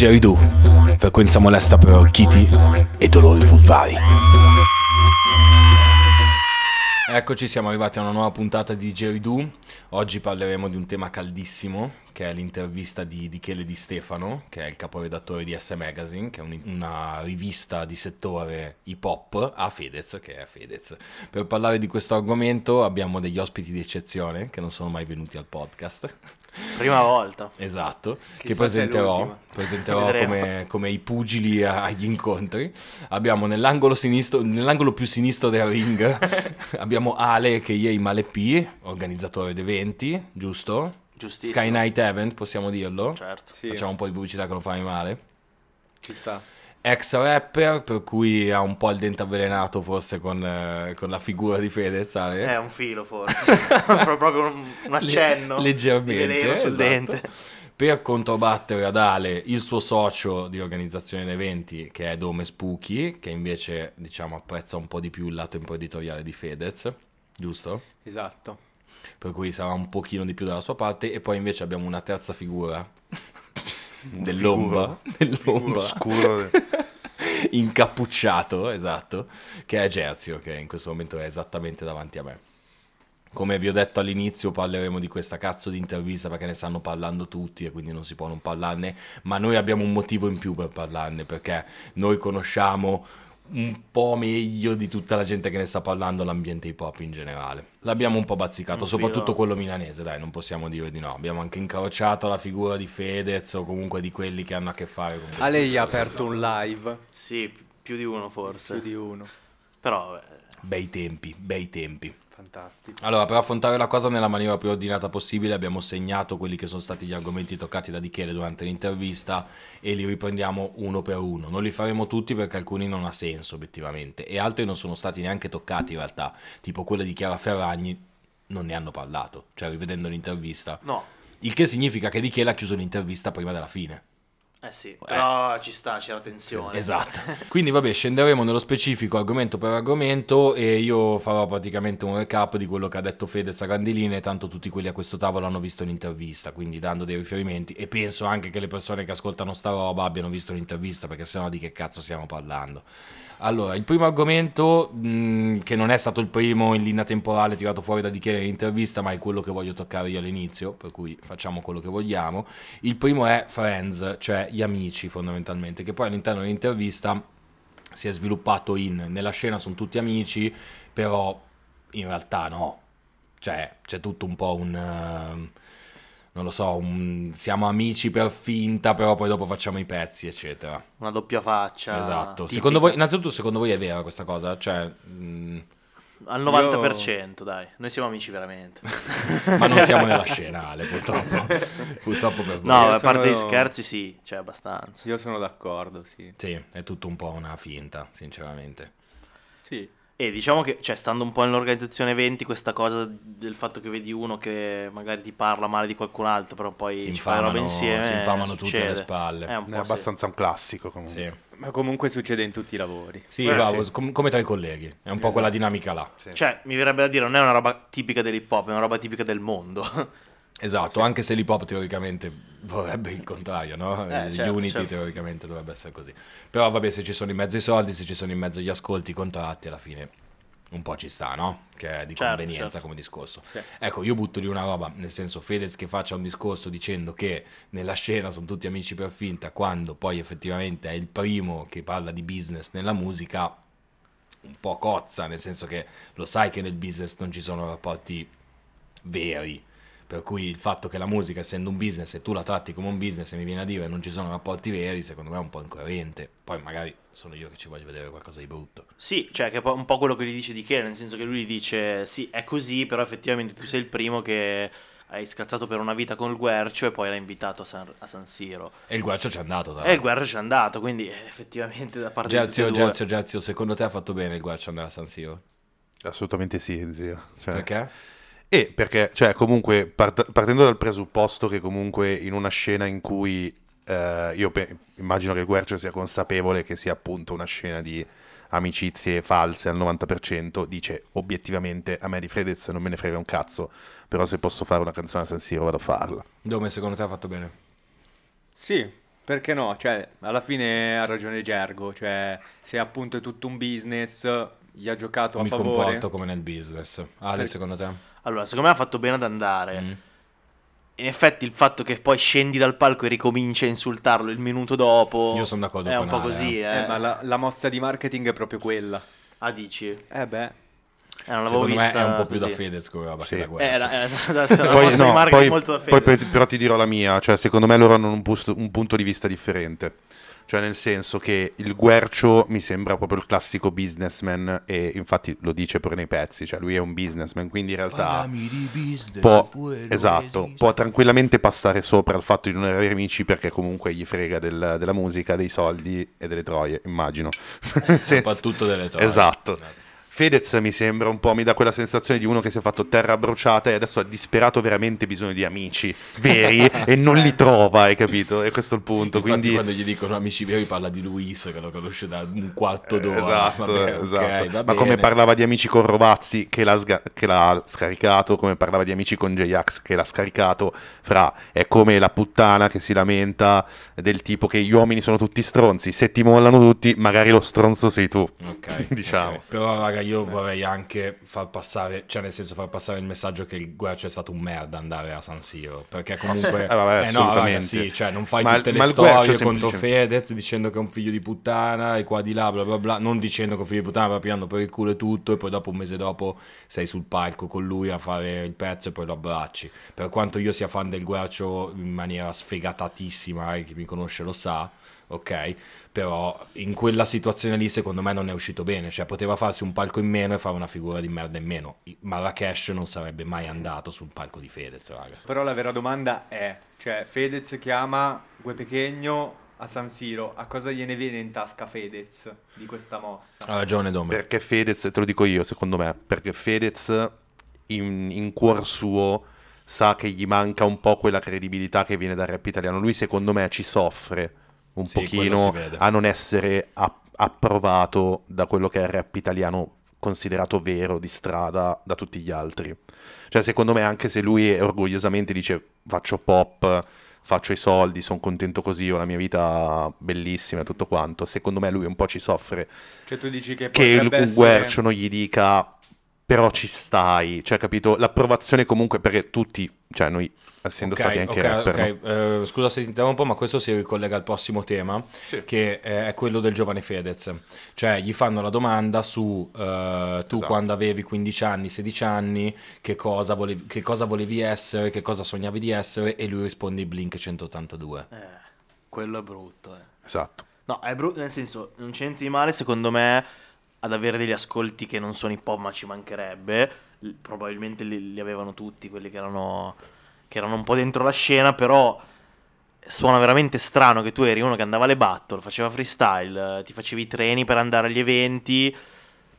Geridù, frequenza molesta per orchiti e dolori vulvari. Eccoci, siamo arrivati a una nuova puntata di Geridù. Oggi parleremo di un tema caldissimo, che è l'intervista di, di Chele Di Stefano, che è il caporedattore di S Magazine, che è un- una rivista di settore hip hop, a Fedez, che è Fedez. Per parlare di questo argomento abbiamo degli ospiti di eccezione, che non sono mai venuti al podcast. Prima volta. Esatto, che Chissà è presenterò, presenterò come, come i pugili agli incontri. Abbiamo nell'angolo, sinistro, nell'angolo più sinistro del ring, abbiamo Ale che è Male P, organizzatore di eventi, giusto? Giustissimo. Sky Night Event, possiamo dirlo? Certo. Sì, Facciamo un po' di pubblicità che non fai male. ci sta. Ex rapper, per cui ha un po' il dente avvelenato forse con, eh, con la figura di Fedez, Ale. È un filo forse. Pro- Proprio un, un accenno. Le- leggermente sul esatto. dente. per controbattere ad Ale il suo socio di organizzazione di eventi che è Dome Spooky che invece diciamo apprezza un po' di più il lato imprenditoriale di Fedez giusto? Esatto. per cui sarà un pochino di più dalla sua parte e poi invece abbiamo una terza figura dell'ombra, dell'ombra. oscuro. incappucciato, esatto, che è Gerzio, che in questo momento è esattamente davanti a me. Come vi ho detto all'inizio, parleremo di questa cazzo di intervista perché ne stanno parlando tutti e quindi non si può non parlarne, ma noi abbiamo un motivo in più per parlarne perché noi conosciamo un po' meglio di tutta la gente che ne sta parlando l'ambiente hip hop in generale. L'abbiamo un po' bazzicato, Un soprattutto filo. quello milanese, dai, non possiamo dire di no. Abbiamo anche incrociato la figura di Fedez o comunque di quelli che hanno a che fare con questo A lei ha aperto un live, Sì, pi- più di uno forse. più di uno. Però vabbè, Bei tempi, bei tempi. Fantastico. Allora, per affrontare la cosa nella maniera più ordinata possibile, abbiamo segnato quelli che sono stati gli argomenti toccati da Dichele durante l'intervista e li riprendiamo uno per uno. Non li faremo tutti perché alcuni non ha senso, obiettivamente, e altri non sono stati neanche toccati in realtà, tipo quella di Chiara Ferragni, non ne hanno parlato, cioè rivedendo l'intervista. no. Il che significa che Dichele ha chiuso l'intervista prima della fine. Eh sì, però ci sta, c'era tensione. Esatto. Quindi vabbè, scenderemo nello specifico argomento per argomento e io farò praticamente un recap di quello che ha detto Fedez a grandi linee, tanto tutti quelli a questo tavolo hanno visto l'intervista, quindi dando dei riferimenti e penso anche che le persone che ascoltano sta roba abbiano visto l'intervista, perché sennò di che cazzo stiamo parlando. Allora, il primo argomento, mh, che non è stato il primo in linea temporale tirato fuori da Dichiere nell'intervista, ma è quello che voglio toccare io all'inizio, per cui facciamo quello che vogliamo. Il primo è Friends, cioè gli amici fondamentalmente, che poi all'interno dell'intervista si è sviluppato in nella scena sono tutti amici, però in realtà no. Cioè, c'è tutto un po' un... ehm, non lo so, un- siamo amici per finta, però poi dopo facciamo i pezzi, eccetera. Una doppia faccia. Esatto. Secondo voi, innanzitutto, secondo voi è vera questa cosa? Cioè, mm, Al 90%, dai. Noi siamo amici veramente. ma non siamo nella scena, Ale, purtroppo. purtroppo per voi. No, Io a parte gli scherzi sì, cioè abbastanza. Io sono d'accordo, sì. Sì, è tutto un po' una finta, sinceramente. Sì. E diciamo che, cioè, stando un po' nell'organizzazione eventi, questa cosa del fatto che vedi uno che magari ti parla male di qualcun altro, però poi Si ci fai roba infamano, insieme. si infamano tutti succede. alle spalle. È un È po' sì. abbastanza un classico comunque. Sì, Ma comunque succede in tutti i lavori. sì, Sì, bravo, sì. com- come tra i colleghi. È un po' quella dinamica là. Sì. Cioè, mi verrebbe da dire, non è una roba tipica dell'hip hop, è una roba tipica del mondo. Esatto, anche se l'hip hop teoricamente vorrebbe il contrario, no? Eh, Gli certo, Unity certo. teoricamente dovrebbe essere così. Però vabbè, se ci sono in mezzo i soldi, se ci sono in mezzo gli ascolti, i contratti, alla fine un po' ci sta, no? Che è di Certo, convenienza certo. come discorso. Sì. Ecco, io butto lì una roba, nel senso Fedez che faccia un discorso dicendo che nella scena sono tutti amici per finta, quando poi effettivamente è il primo che parla di business nella musica, un po' cozza, nel senso che lo sai che nel business non ci sono rapporti veri. Per cui il fatto che la musica, essendo un business, e tu la tratti come un business e mi viene a dire non ci sono rapporti veri, secondo me è un po' incoerente. Poi magari sono io che ci voglio vedere qualcosa di brutto. sì, cioè, che è un po' quello che gli dice di che, nel senso che lui gli dice, sì, è così, però effettivamente tu sei il primo che hai scazzato per una vita con il Guercio e poi l'hai invitato a San, a San Siro. E il guarcio ci è andato, tra E il. Guercio ci è andato, quindi eh, effettivamente da parte Gerzio, di Gerzio, Gerzio, secondo te ha fatto bene il guarcio andare a San Siro? Assolutamente sì, zio. Cioè- Perché? E perché, cioè, comunque, part- partendo dal presupposto che comunque in una scena in cui eh, io pe- immagino che il Guercio sia consapevole che sia appunto una scena di amicizie false al 90%, dice obiettivamente a me di Fedez non me ne frega un cazzo, però se posso fare una canzone a San Siro vado a farla. Dove secondo te ha fatto bene? Sì, Perché no? Cioè, alla fine ha ragione Gergo, cioè, se appunto è tutto un business, gli ha giocato a Mi favore. comporto come nel business. Ale, Per- secondo te? Allora, secondo me ha fatto bene ad andare. Mm. In effetti il fatto che poi scendi dal palco e ricominci a insultarlo il minuto dopo Io sono d'accordo è un po' Ale, così, eh. Eh, ma la, la mossa di marketing è proprio quella. Ah, dici? Eh beh, Eh, non l'avevo Secondo me vista è un po' più da così. Fedez come roba Sì. che da Eh, guerra. la, eh, esatto, la Poi, no, poi- molto da poi Fedez. per- però ti dirò la mia, cioè secondo me loro hanno un, pus- un punto di vista differente. Cioè nel senso che il Guercio mi sembra proprio il classico businessman e infatti lo dice pure nei pezzi, cioè lui è un businessman, quindi in realtà business, può, esatto, esiste. può tranquillamente passare sopra il fatto di non avere amici perché comunque gli frega del- della musica, dei soldi e delle troie, immagino. Senso- Soprattutto delle troie. Esatto. Fedez mi sembra un po', mi dà quella sensazione di uno che si è fatto terra bruciata e adesso ha disperato veramente bisogno di amici veri e non li trova, hai capito? E questo è il punto. Infatti Quindi, quando gli dicono amici veri parla di Luis che lo conosce da un quarto d'ora. Esatto, Vabbè, esatto. va ma come parlava di amici con Rovazzi che l'ha, sga- che l'ha scaricato, come parlava di amici con J-Ax che l'ha scaricato, fra è come la puttana che si lamenta del tipo che gli uomini sono tutti stronzi, se ti mollano tutti, magari lo stronzo sei tu. Ok, Diciamo. ok. Però, raga, io vorrei anche far passare, cioè nel senso far passare il messaggio che il Guercio è stato un merda andare a San Siro. Perché comunque, Eh, vabbè, eh, no, raga, sì, cioè non fai Ma- tutte le storie contro Fedez dicendo che è un figlio di puttana e qua di là, bla bla bla, non dicendo che è un figlio di puttana, proprio pigliando per il culo e tutto, e poi dopo un mese dopo sei sul palco con lui a fare il pezzo e poi lo abbracci. Per quanto io sia fan del Guercio in maniera sfegatatissima, eh, chi mi conosce lo sa. Ok, però in quella situazione lì secondo me non è uscito bene, cioè poteva farsi un palco in meno e fare una figura di merda in meno. Marrakesh non sarebbe mai andato sul palco di Fedez, raga. però la vera domanda è, cioè, Fedez chiama Gue Pechegno a San Siro, a cosa gliene viene in tasca Fedez di questa mossa? Ha ragione Dome. Perché Fedez, te lo dico io, secondo me, perché Fedez in, in cuor suo sa che gli manca un po' quella credibilità che viene dal rap italiano. Lui, secondo me, ci soffre un Sì, pochino a non essere app- approvato da quello che è il rap italiano considerato vero di strada da tutti gli altri. Cioè, secondo me, anche se lui orgogliosamente dice faccio pop, faccio i soldi, sono contento così, ho la mia vita bellissima e tutto quanto, secondo me lui un po' ci soffre Cioè tu dici che che un essere... Guercio non gli dica però ci stai, cioè capito? L'approvazione comunque perché tutti, cioè noi essendo Ok, stati anche ok, rapper, ok. no? Eh, scusa se ti interrompo, ma questo si ricollega al prossimo tema, che eh, è quello del giovane Fedez. Cioè, gli fanno la domanda su eh, tu Esatto. quando avevi 15 anni, 16 anni, che cosa, volevi, che cosa volevi essere, che cosa sognavi di essere, e lui risponde Blink 182. Eh, quello è brutto, eh. Esatto. No, è brutto nel senso, non di male secondo me ad avere degli ascolti che non sono hip hop ma ci mancherebbe. L- probabilmente li, li avevano tutti quelli che erano, che erano un po' dentro la scena, però suona veramente strano che tu eri uno che andava alle battle, faceva freestyle, ti facevi i treni per andare agli eventi,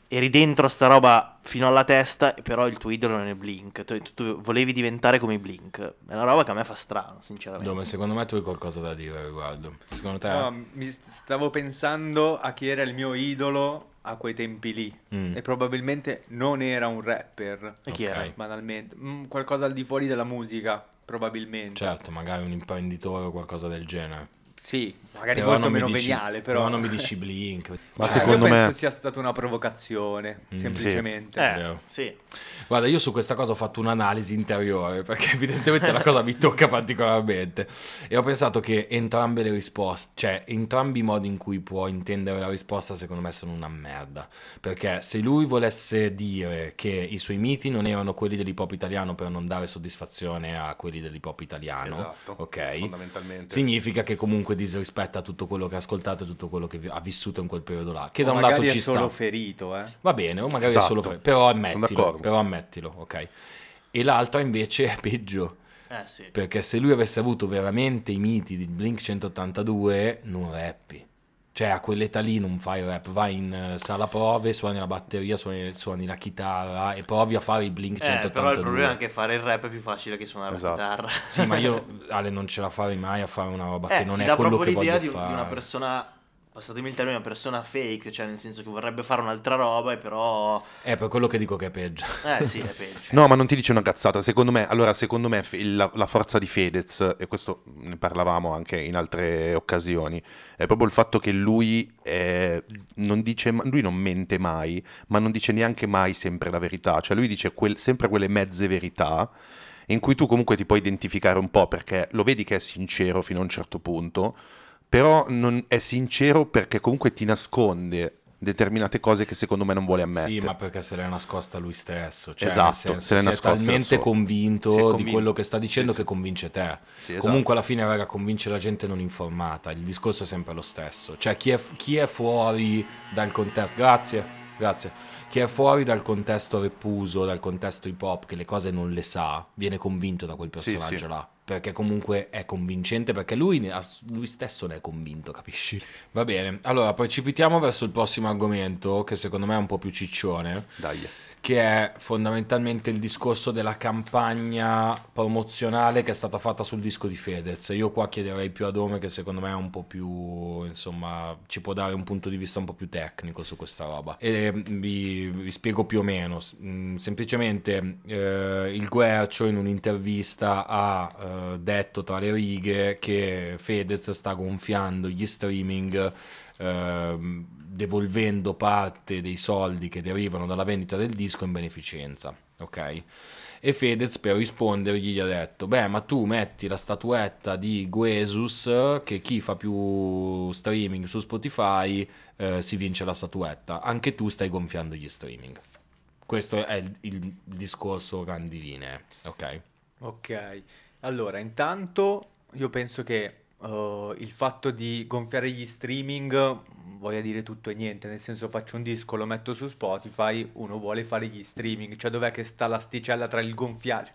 eri dentro a sta roba fino alla testa, però il tuo idolo non è Blink. Tu, tu volevi diventare come i Blink. È una roba che a me fa strano, sinceramente. Dove secondo me tu hai qualcosa da dire riguardo. Secondo te? No, mi st- stavo pensando a chi era il mio idolo a quei tempi lì. Mm. E probabilmente non era un rapper, E chi era? banalmente. Mm, qualcosa al di fuori della musica, probabilmente. Certo, magari un imprenditore o qualcosa del genere. Sì, magari Però molto meno dici- veniale, però... non mi dici Blink. Ma Cioè, secondo io me- penso sia stata una provocazione, Mm, semplicemente. Eh, Vero. sì. Guarda, io su questa cosa ho fatto un'analisi interiore perché evidentemente la cosa mi tocca particolarmente e ho pensato che entrambe le risposte, cioè entrambi i modi in cui può intendere la risposta secondo me sono una merda. Perché se lui volesse dire che i suoi miti non erano quelli dell'hip hop italiano per non dare soddisfazione a quelli dell'hip hop italiano, Esatto, ok? fondamentalmente. Significa che comunque disrispetta tutto quello che ha ascoltato e tutto quello che ha vissuto in quel periodo là. Che da O un magari lato è ci solo sta. ferito, eh. Va bene, o magari Esatto. è solo fre- però Sono ammettilo, però ammettilo, ok. E l'altra invece è peggio, Eh sì. perché se lui avesse avuto veramente i miti di Blink 182, non rappi. Cioè a quell'età lì non fai rap, vai in eh, sala prove, suoni la batteria, suoni, suoni la chitarra e provi a fare i Blink Eh, 182. però il problema è che fare il rap è più facile che suonare Esatto. la chitarra. Sì, ma io Ale non ce la farei mai a fare una roba eh, che non ti è dà quello proprio che l'idea voglio fare. di una persona passatemi il termine, una persona fake, cioè nel senso che vorrebbe fare un'altra roba e però... È per quello che dico che è peggio. Eh sì, è peggio. No, ma non ti dice una cazzata. Secondo me, allora, secondo me la, la forza di Fedez, e questo ne parlavamo anche in altre occasioni, è proprio il fatto che lui eh, non dice, ma- lui non mente mai, ma non dice neanche mai sempre la verità. Cioè, lui dice quel- sempre quelle mezze verità in cui tu comunque ti puoi identificare un po' perché lo vedi che è sincero fino a un certo punto, però non è sincero perché comunque ti nasconde determinate cose che secondo me non vuole ammettere. Sì, ma perché se l'è nascosta lui stesso. Cioè, Esatto, senso, se l'è è nascosta da talmente convinto, è di convinto. quello che sta dicendo Sì, che convince te. Sì, esatto. Comunque alla fine, raga, convince la gente non informata. Il discorso è sempre lo stesso. Cioè, chi è, chi è fuori dal contesto... Grazie, grazie. Chi è fuori dal contesto repuso, dal contesto hip hop, che le cose non le sa, viene convinto da quel personaggio sì. là. Perché comunque è convincente, perché lui, lui stesso ne è convinto, capisci? Va bene, allora precipitiamo verso il prossimo argomento, che secondo me è un po' più ciccione Dai. Che è fondamentalmente il discorso della campagna promozionale che è stata fatta sul disco di Fedez. Io qua chiederei più ad Ome che secondo me è un po' più, insomma, ci può dare un punto di vista un po' più tecnico su questa roba. E mm, vi, vi spiego più o meno. Mm, Semplicemente eh, il Guercio in un'intervista ha eh, detto tra le righe che Fedez sta gonfiando gli streaming ehm, devolvendo parte dei soldi che derivano dalla vendita del disco in beneficenza, ok? E Fedez per rispondergli gli ha detto, beh ma tu metti la statuetta di Guesus che chi fa più streaming su Spotify eh, si vince la statuetta, anche tu stai gonfiando gli streaming. Questo è il, il discorso grandi linee, ok? Ok, allora intanto io penso che eh, il fatto di gonfiare gli streaming voglia dire tutto e niente, nel senso faccio un disco, lo metto su Spotify, uno vuole fare gli streaming, cioè dov'è che sta l'asticella tra il gonfiare?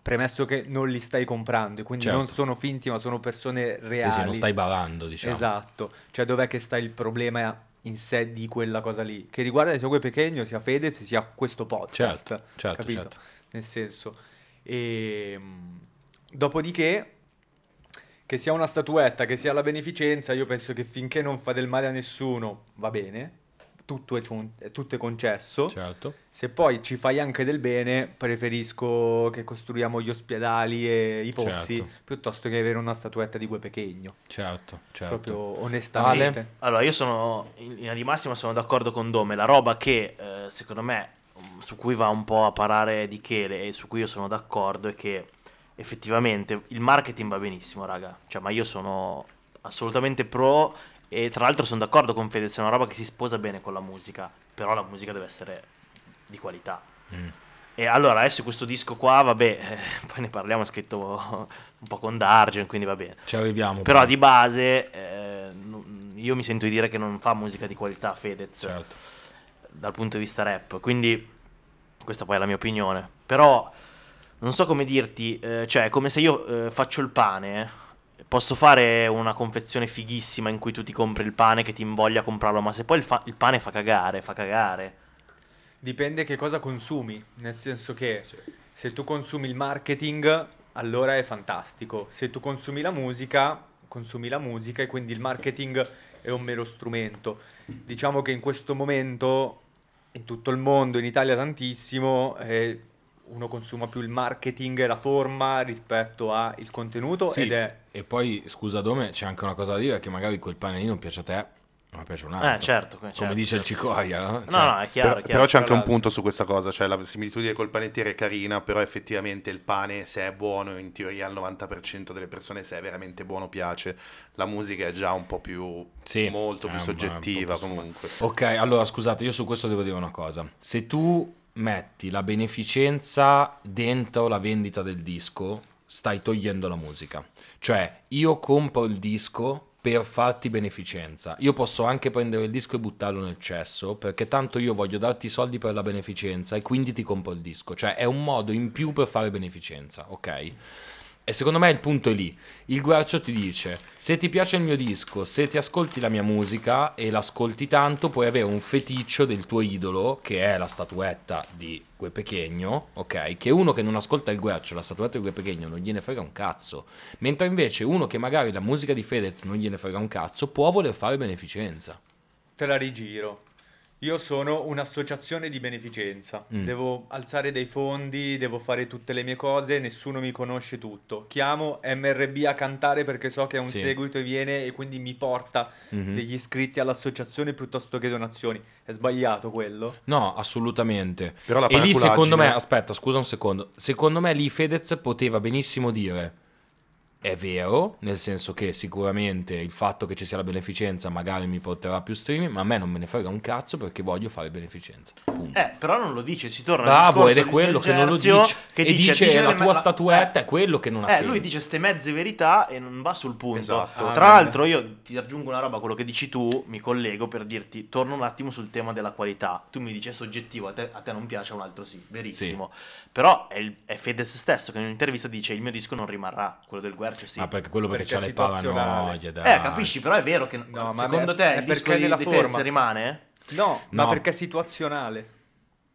Premesso che non li stai comprando, quindi Certo. non sono finti ma sono persone Che reali. se non stai barando, diciamo. Esatto, cioè dov'è che sta il problema in sé di quella cosa lì, che riguarda sia Gue Pechegno, sia Fedez, sia questo podcast, Certo, certo, certo. Nel senso, e dopodiché, che sia una statuetta, che sia la beneficenza, io penso che finché non fa del male a nessuno va bene, tutto è, tutto è concesso. Certo. Se poi ci fai anche del bene, preferisco che costruiamo gli ospedali e i pozzi Certo. piuttosto che avere una statuetta di Gue Pechegno. Certo, certo. Proprio onestamente. Allora, io sono in linea di massima sono d'accordo con Dome. La roba che eh, secondo me su cui va un po' a parare di Chele e su cui io sono d'accordo è che effettivamente il marketing va benissimo, raga. Cioè, ma io sono assolutamente pro e tra l'altro sono d'accordo con Fedez, è una roba che si sposa bene con la musica, però la musica deve essere di qualità. Mm. E allora adesso questo disco qua, vabbè, eh, poi ne parliamo, è scritto un po' con Dargen, quindi va bene. Ci arriviamo. Però poi. di base eh, io mi sento di dire che non fa musica di qualità Fedez Certo. dal punto di vista rap, quindi questa poi è la mia opinione. Però non so come dirti, eh, cioè è come se io eh, faccio il pane, eh, posso fare una confezione fighissima in cui tu ti compri il pane che ti invoglia a comprarlo, ma se poi il, fa- il pane fa cagare, fa cagare. Dipende che cosa consumi, nel senso che se tu consumi il marketing, allora è fantastico. Se tu consumi la musica, consumi la musica e quindi il marketing è un mero strumento. Diciamo che in questo momento, in tutto il mondo, in Italia tantissimo, eh, uno consuma più il marketing e la forma rispetto al contenuto Sì, ed è... E poi, scusa Dome, c'è anche una cosa da dire che magari quel pane lì non piace a te, ma piace a un altro. Eh, certo, Come certo, dice il. Cicoria, no? No, Cioè, no, è chiaro, Però, è però chiaro. c'è anche un punto su questa cosa, cioè la similitudine col panettiere è carina, però effettivamente il pane se è buono, in teoria al 90% delle persone se è veramente buono piace, la musica è già un po' più, Sì, molto più soggettiva più comunque. Ok, allora scusate, io su questo devo dire una cosa. Se tu metti la beneficenza dentro la vendita del disco, stai togliendo la musica. Cioè, io compro il disco per farti beneficenza. Io posso anche prendere il disco e buttarlo nel cesso, perché tanto io voglio darti i soldi per la beneficenza e quindi ti compro il disco. Cioè, è un modo in più per fare beneficenza, ok? E secondo me il punto è lì. Il guercio ti dice: se ti piace il mio disco, se ti ascolti la mia musica e l'ascolti tanto, puoi avere un feticcio del tuo idolo, che è la statuetta di Gue Pechegno, ok? Che uno che non ascolta il guercio, la statuetta di Gue Pechegno, non gliene frega un cazzo. Mentre invece uno che magari la musica di Fedez non gliene frega un cazzo, può voler fare beneficenza. Te la rigiro. Io sono un'associazione di beneficenza. Mm. Devo alzare dei fondi, devo fare tutte le mie cose, nessuno mi conosce tutto. Chiamo MRB a cantare perché so che ha un Sì. seguito e viene e quindi mi porta Mhm. degli iscritti all'associazione piuttosto che donazioni. È sbagliato quello? No, assolutamente. Però la e lì secondo me, paraculaggine- aspetta, scusa un secondo, secondo me lì Fedez poteva benissimo dire è vero, nel senso che sicuramente il fatto che ci sia la beneficenza magari mi porterà più streaming, ma a me non me ne frega un cazzo perché voglio fare beneficenza. Punto. Eh, però non lo dice, si torna al Bravo, ed è quello che non lo dice. che e dice, dice la le tua me- statuetta eh, è quello che non ha Eh, senso. lui dice ste mezze verità e non va sul punto. Esatto. Ah, Tra bene. l'altro, io ti aggiungo una roba a quello che dici tu, mi collego per dirti, torno un attimo sul tema della qualità. Tu mi dici è soggettivo, a te, a te non piace, a un altro sì, verissimo. Però è, il- è Fedez stesso che in un'intervista dice il mio disco non rimarrà, quello del Guercio sì. Ma perché quello perché, Perché c'ha le paranoie, dai. Eh, capisci, però è vero che No, ma secondo è- te è il disco perché di, nella di Fedez forma. rimane? No, ma No. perché è situazionale.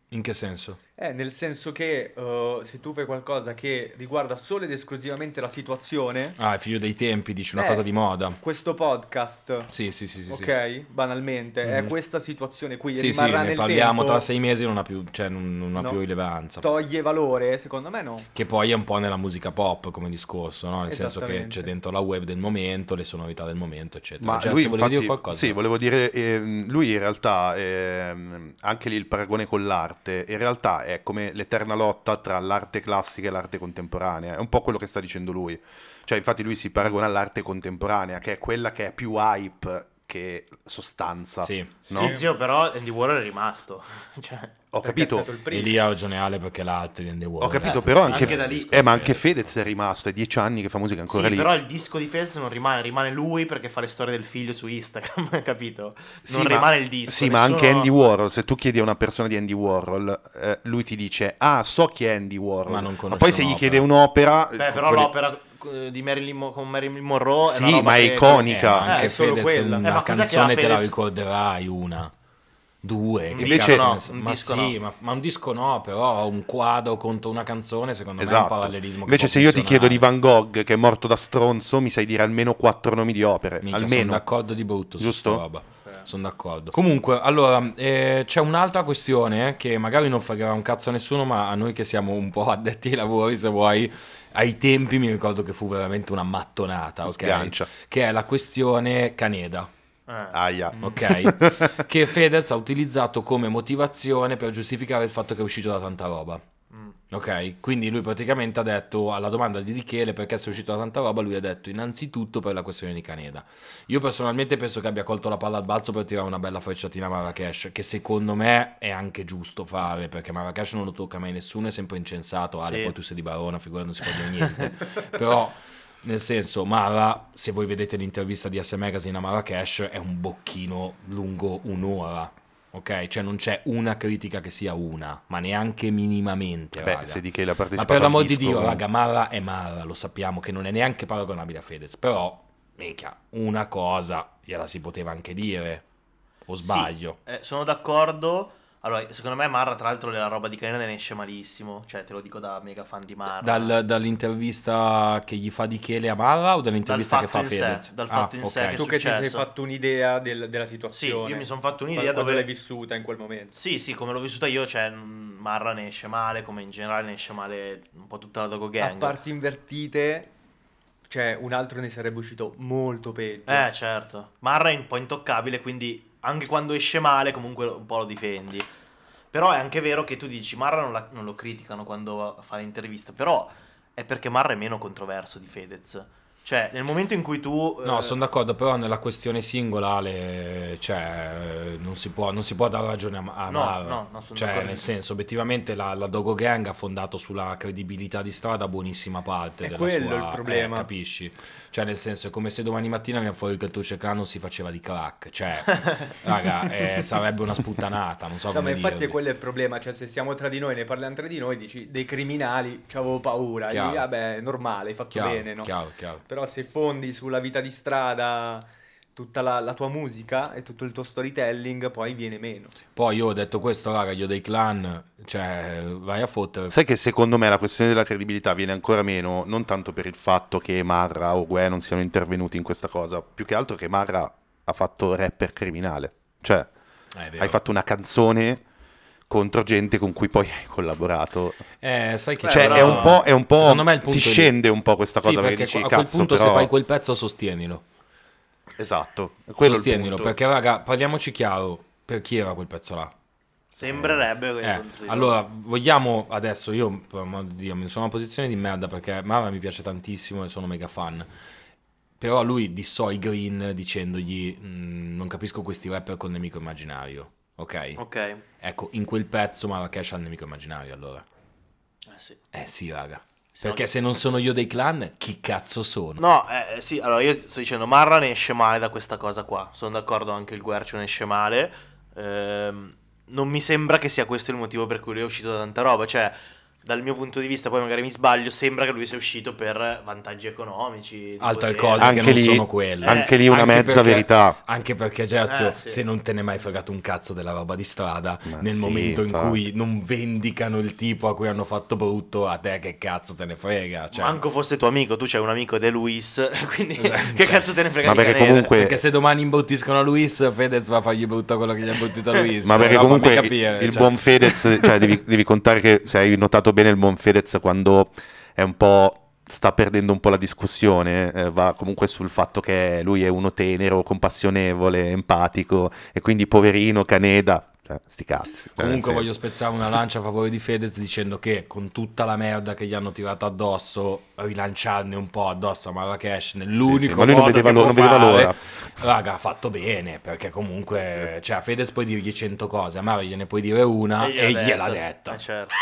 In che senso? Eh, nel senso che eh, se tu fai qualcosa che riguarda solo ed esclusivamente la situazione, Ah, è figlio dei tempi, dici una Eh, cosa di moda. questo podcast, Sì, sì, sì, sì. sì. ok, banalmente, è Mhm. questa situazione qui, Sì, sì, ne nel parliamo tempo, tra sei mesi, non ha più, cioè, non, non ha No. più rilevanza. toglie valore? Secondo me no. Che poi è un po' nella musica pop come discorso, no? Nel senso che c'è dentro la wave del momento, le sonorità del momento, eccetera. Ma Cioè, lui infatti, dire qualcosa? sì, volevo dire, ehm, lui in realtà, ehm, anche lì il paragone con l'arte, in realtà è come l'eterna lotta tra l'arte classica e l'arte contemporanea, è un po' quello che sta dicendo lui. Cioè, infatti lui si paragona all'arte contemporanea, che è quella che è più hype che sostanza. Sì. no? Sì, zio, però Andy Warhol è rimasto. cioè, Ho capito, E lì ha ragione Ale perché l'arte di Andy Warhol. ho capito, eh, però anche, anche da lì- eh, ma anche Fedez è rimasto, è dieci anni che fa musica ancora sì, lì. però il disco di Fedez non rimane, rimane lui perché fa le storie del figlio su Instagram, capito? Sì, Non ma- rimane il disco. Sì, ma nessuno- anche Andy Warhol, se tu chiedi a una persona di Andy Warhol, eh, lui ti dice, ah, so chi è Andy Warhol. Ma non conosce poi se gli chiede un'opera... Beh, però quelli- l'opera eh, Marilyn Mo- con Marilyn Monroe Sì, ma è che- iconica. Eh, anche Eh, solo Fedez quella. una Eh, che canzone te la ricorderai, una. Due, che Invece- no, un ma disco sì, no. ma, ma un disco no, però un quadro contro una canzone, secondo me è un Esatto. parallelismo Invece se io ti chiedo di Van Gogh, che è morto da stronzo, mi sai dire almeno quattro nomi di opere. Minchia, sono almeno. d'accordo di brutto su Giusto? sta roba. Sì. Sono d'accordo. Comunque, allora, eh, c'è un'altra questione eh, che magari non fregherà un cazzo a nessuno, ma a noi che siamo un po' addetti ai lavori, se vuoi, ai tempi mi ricordo che fu veramente una mattonata, ok? Sgancia. Che è la questione Caneda. Eh. Aia. ok? che Fedez ha utilizzato come motivazione per giustificare il fatto che è uscito da tanta roba. Mm. Ok? Quindi lui praticamente ha detto alla domanda di Michele perché sei uscito da tanta roba, lui ha detto innanzitutto per la questione di Caneda. Io personalmente penso che abbia colto la palla al balzo per tirare una bella frecciatina a Marrakesh, che secondo me è anche giusto fare, perché Marrakesh non lo tocca mai nessuno, è sempre incensato, Ale, Sì. poi tu sei di Barona, figura non si può dire niente. Però... Nel senso, Mara, se voi vedete l'intervista di S Magazine a Marrakesh, è un bocchino lungo un'ora. Ok? Cioè non c'è una critica che sia una, ma neanche minimamente. Beh, raga. se di che la Ma partecipato per l'amor di Dio, raga, Mara è Mara, lo sappiamo che non è neanche paragonabile a Fedez. Però, minchia, una cosa gliela si poteva anche dire. O Sì, sbaglio? eh, sono d'accordo. Allora, secondo me Marra, tra l'altro, la roba di Caneda ne esce malissimo. Cioè, te lo dico da mega fan di Marra. Dal- dall'intervista che gli fa di Chele a Mara o dall'intervista Dal che fa fatto in sé, Fedez? dal Ah, fatto in sé ok. che Tu che ti sei fatto un'idea del- della Sì, situazione. io mi sono fatto un'idea quando dove l'hai vissuta in quel momento. Sì, sì, come l'ho vissuta io, cioè mh, Marra ne esce male, come in generale ne esce male un po' tutta la Dogo A Gang. parti invertite, cioè un altro ne sarebbe uscito molto peggio. Eh, certo. Marra è un po' intoccabile, quindi anche quando esce male comunque un po' lo difendi. Però è anche vero che tu dici Marra non, la- non lo criticano quando fa l'intervista, però è perché Marra è meno controverso di Fedez. Cioè, nel momento in cui tu... No, eh, sono d'accordo, però nella questione singolare, cioè, eh, non si può, non si può dare ragione a, a No, Marra. no, no, sono cioè, d'accordo. nel senso, obiettivamente la, la Dogo Gang ha fondato sulla credibilità di strada buonissima parte È della quello sua... il problema. eh, capisci? Cioè, nel senso, è come se domani mattina viene fuori che il Tuce Clan non si faceva di crack. Cioè, raga, eh, sarebbe una sputtanata, non so No, ma come infatti dirvi. è quello il problema, cioè se siamo tra di noi, ne parliamo tra di noi, dici dei criminali, c'avevo paura, Chiaro. Lì, vabbè, è normale, hai fatto Chiaro, bene, no? chiaro, chiaro. Però se fondi sulla vita di strada tutta la, la tua musica e tutto il tuo storytelling, poi viene meno. Poi io ho detto questo, raga, io dei clan, cioè, vai a fottere. Sai che secondo me la questione della credibilità viene ancora meno, non tanto per il fatto che Marra o Gue non siano intervenuti in questa cosa, più che altro che Marra ha fatto rapper criminale. Cioè, Eh, hai fatto una canzone contro gente con cui poi hai collaborato. Eh, sai che Cioè, però- è un po', è un po' Secondo me il punto ti lì. scende un po' questa Sì, cosa perché perché dici, a quel cazzo, punto però... se fai quel pezzo sostienilo. Esatto, sostienilo, punto. perché raga, parliamoci chiaro, per chi era quel pezzo là? Sembrerebbe Eh, allora, vogliamo adesso, io per amor di Dio, mi sono in una posizione di merda perché Mara mi piace tantissimo e sono mega fan. Però lui dissò i Green dicendogli "Mm, non capisco questi rapper con nemico immaginario. Ok? Ok, eh Ecco, in quel pezzo Marrakesh ha il nemico immaginario allora. sì. Eh sì, raga. Se Perché no- se non sono io dei clan, chi cazzo sono? No, eh, sì, allora io sto dicendo, Marra ne esce male da questa cosa qua. Sono d'accordo, anche il Guercio ne esce male. Ehm, non mi sembra che sia questo il motivo per cui lui è uscito da tanta roba. Cioè, dal mio punto di vista, poi magari mi sbaglio, sembra che lui sia uscito per vantaggi economici. Altre potere. cose Anche che non lì- sono quelle. anche lì una Anche mezza perché- verità. Anche perché, Gerzio, Eh, sì. se non te ne è mai fregato un cazzo della roba di strada, Ma nel sì, momento in cui non vendicano il tipo a cui hanno fatto brutto, a te che cazzo te ne frega? Cioè, Manco fosse tuo amico, tu c'hai un amico De Luis, quindi Esatto. che cazzo te ne frega Ma perché comunque- Perché se domani imbruttiscono a Luis, Fedez va a fargli brutto quello che gli ha bruttito a Luis. Ma perché No, comunque capire, il cioè. buon Fedez, cioè devi, devi contare che se hai notato bene il buon Fedez quando è un po' sta perdendo un po' la discussione, eh, va comunque sul fatto che lui è uno tenero, compassionevole, empatico e quindi poverino Caneda, cioè, sti cazzi. Comunque senso- voglio spezzare una lancia a favore di Fedez dicendo che con tutta la merda che gli hanno tirato addosso, rilanciarne un po' addosso a Marrakesh nell'unico Sì, sì, ma lui non modo vedeva può non vedeva fare, l'ora. Raga, ha fatto bene, perché comunque, cioè a Fedez puoi dirgli 100 cose, a Mara gliene puoi dire una e, gliel'ha gliel'ha detta. Eh, certo.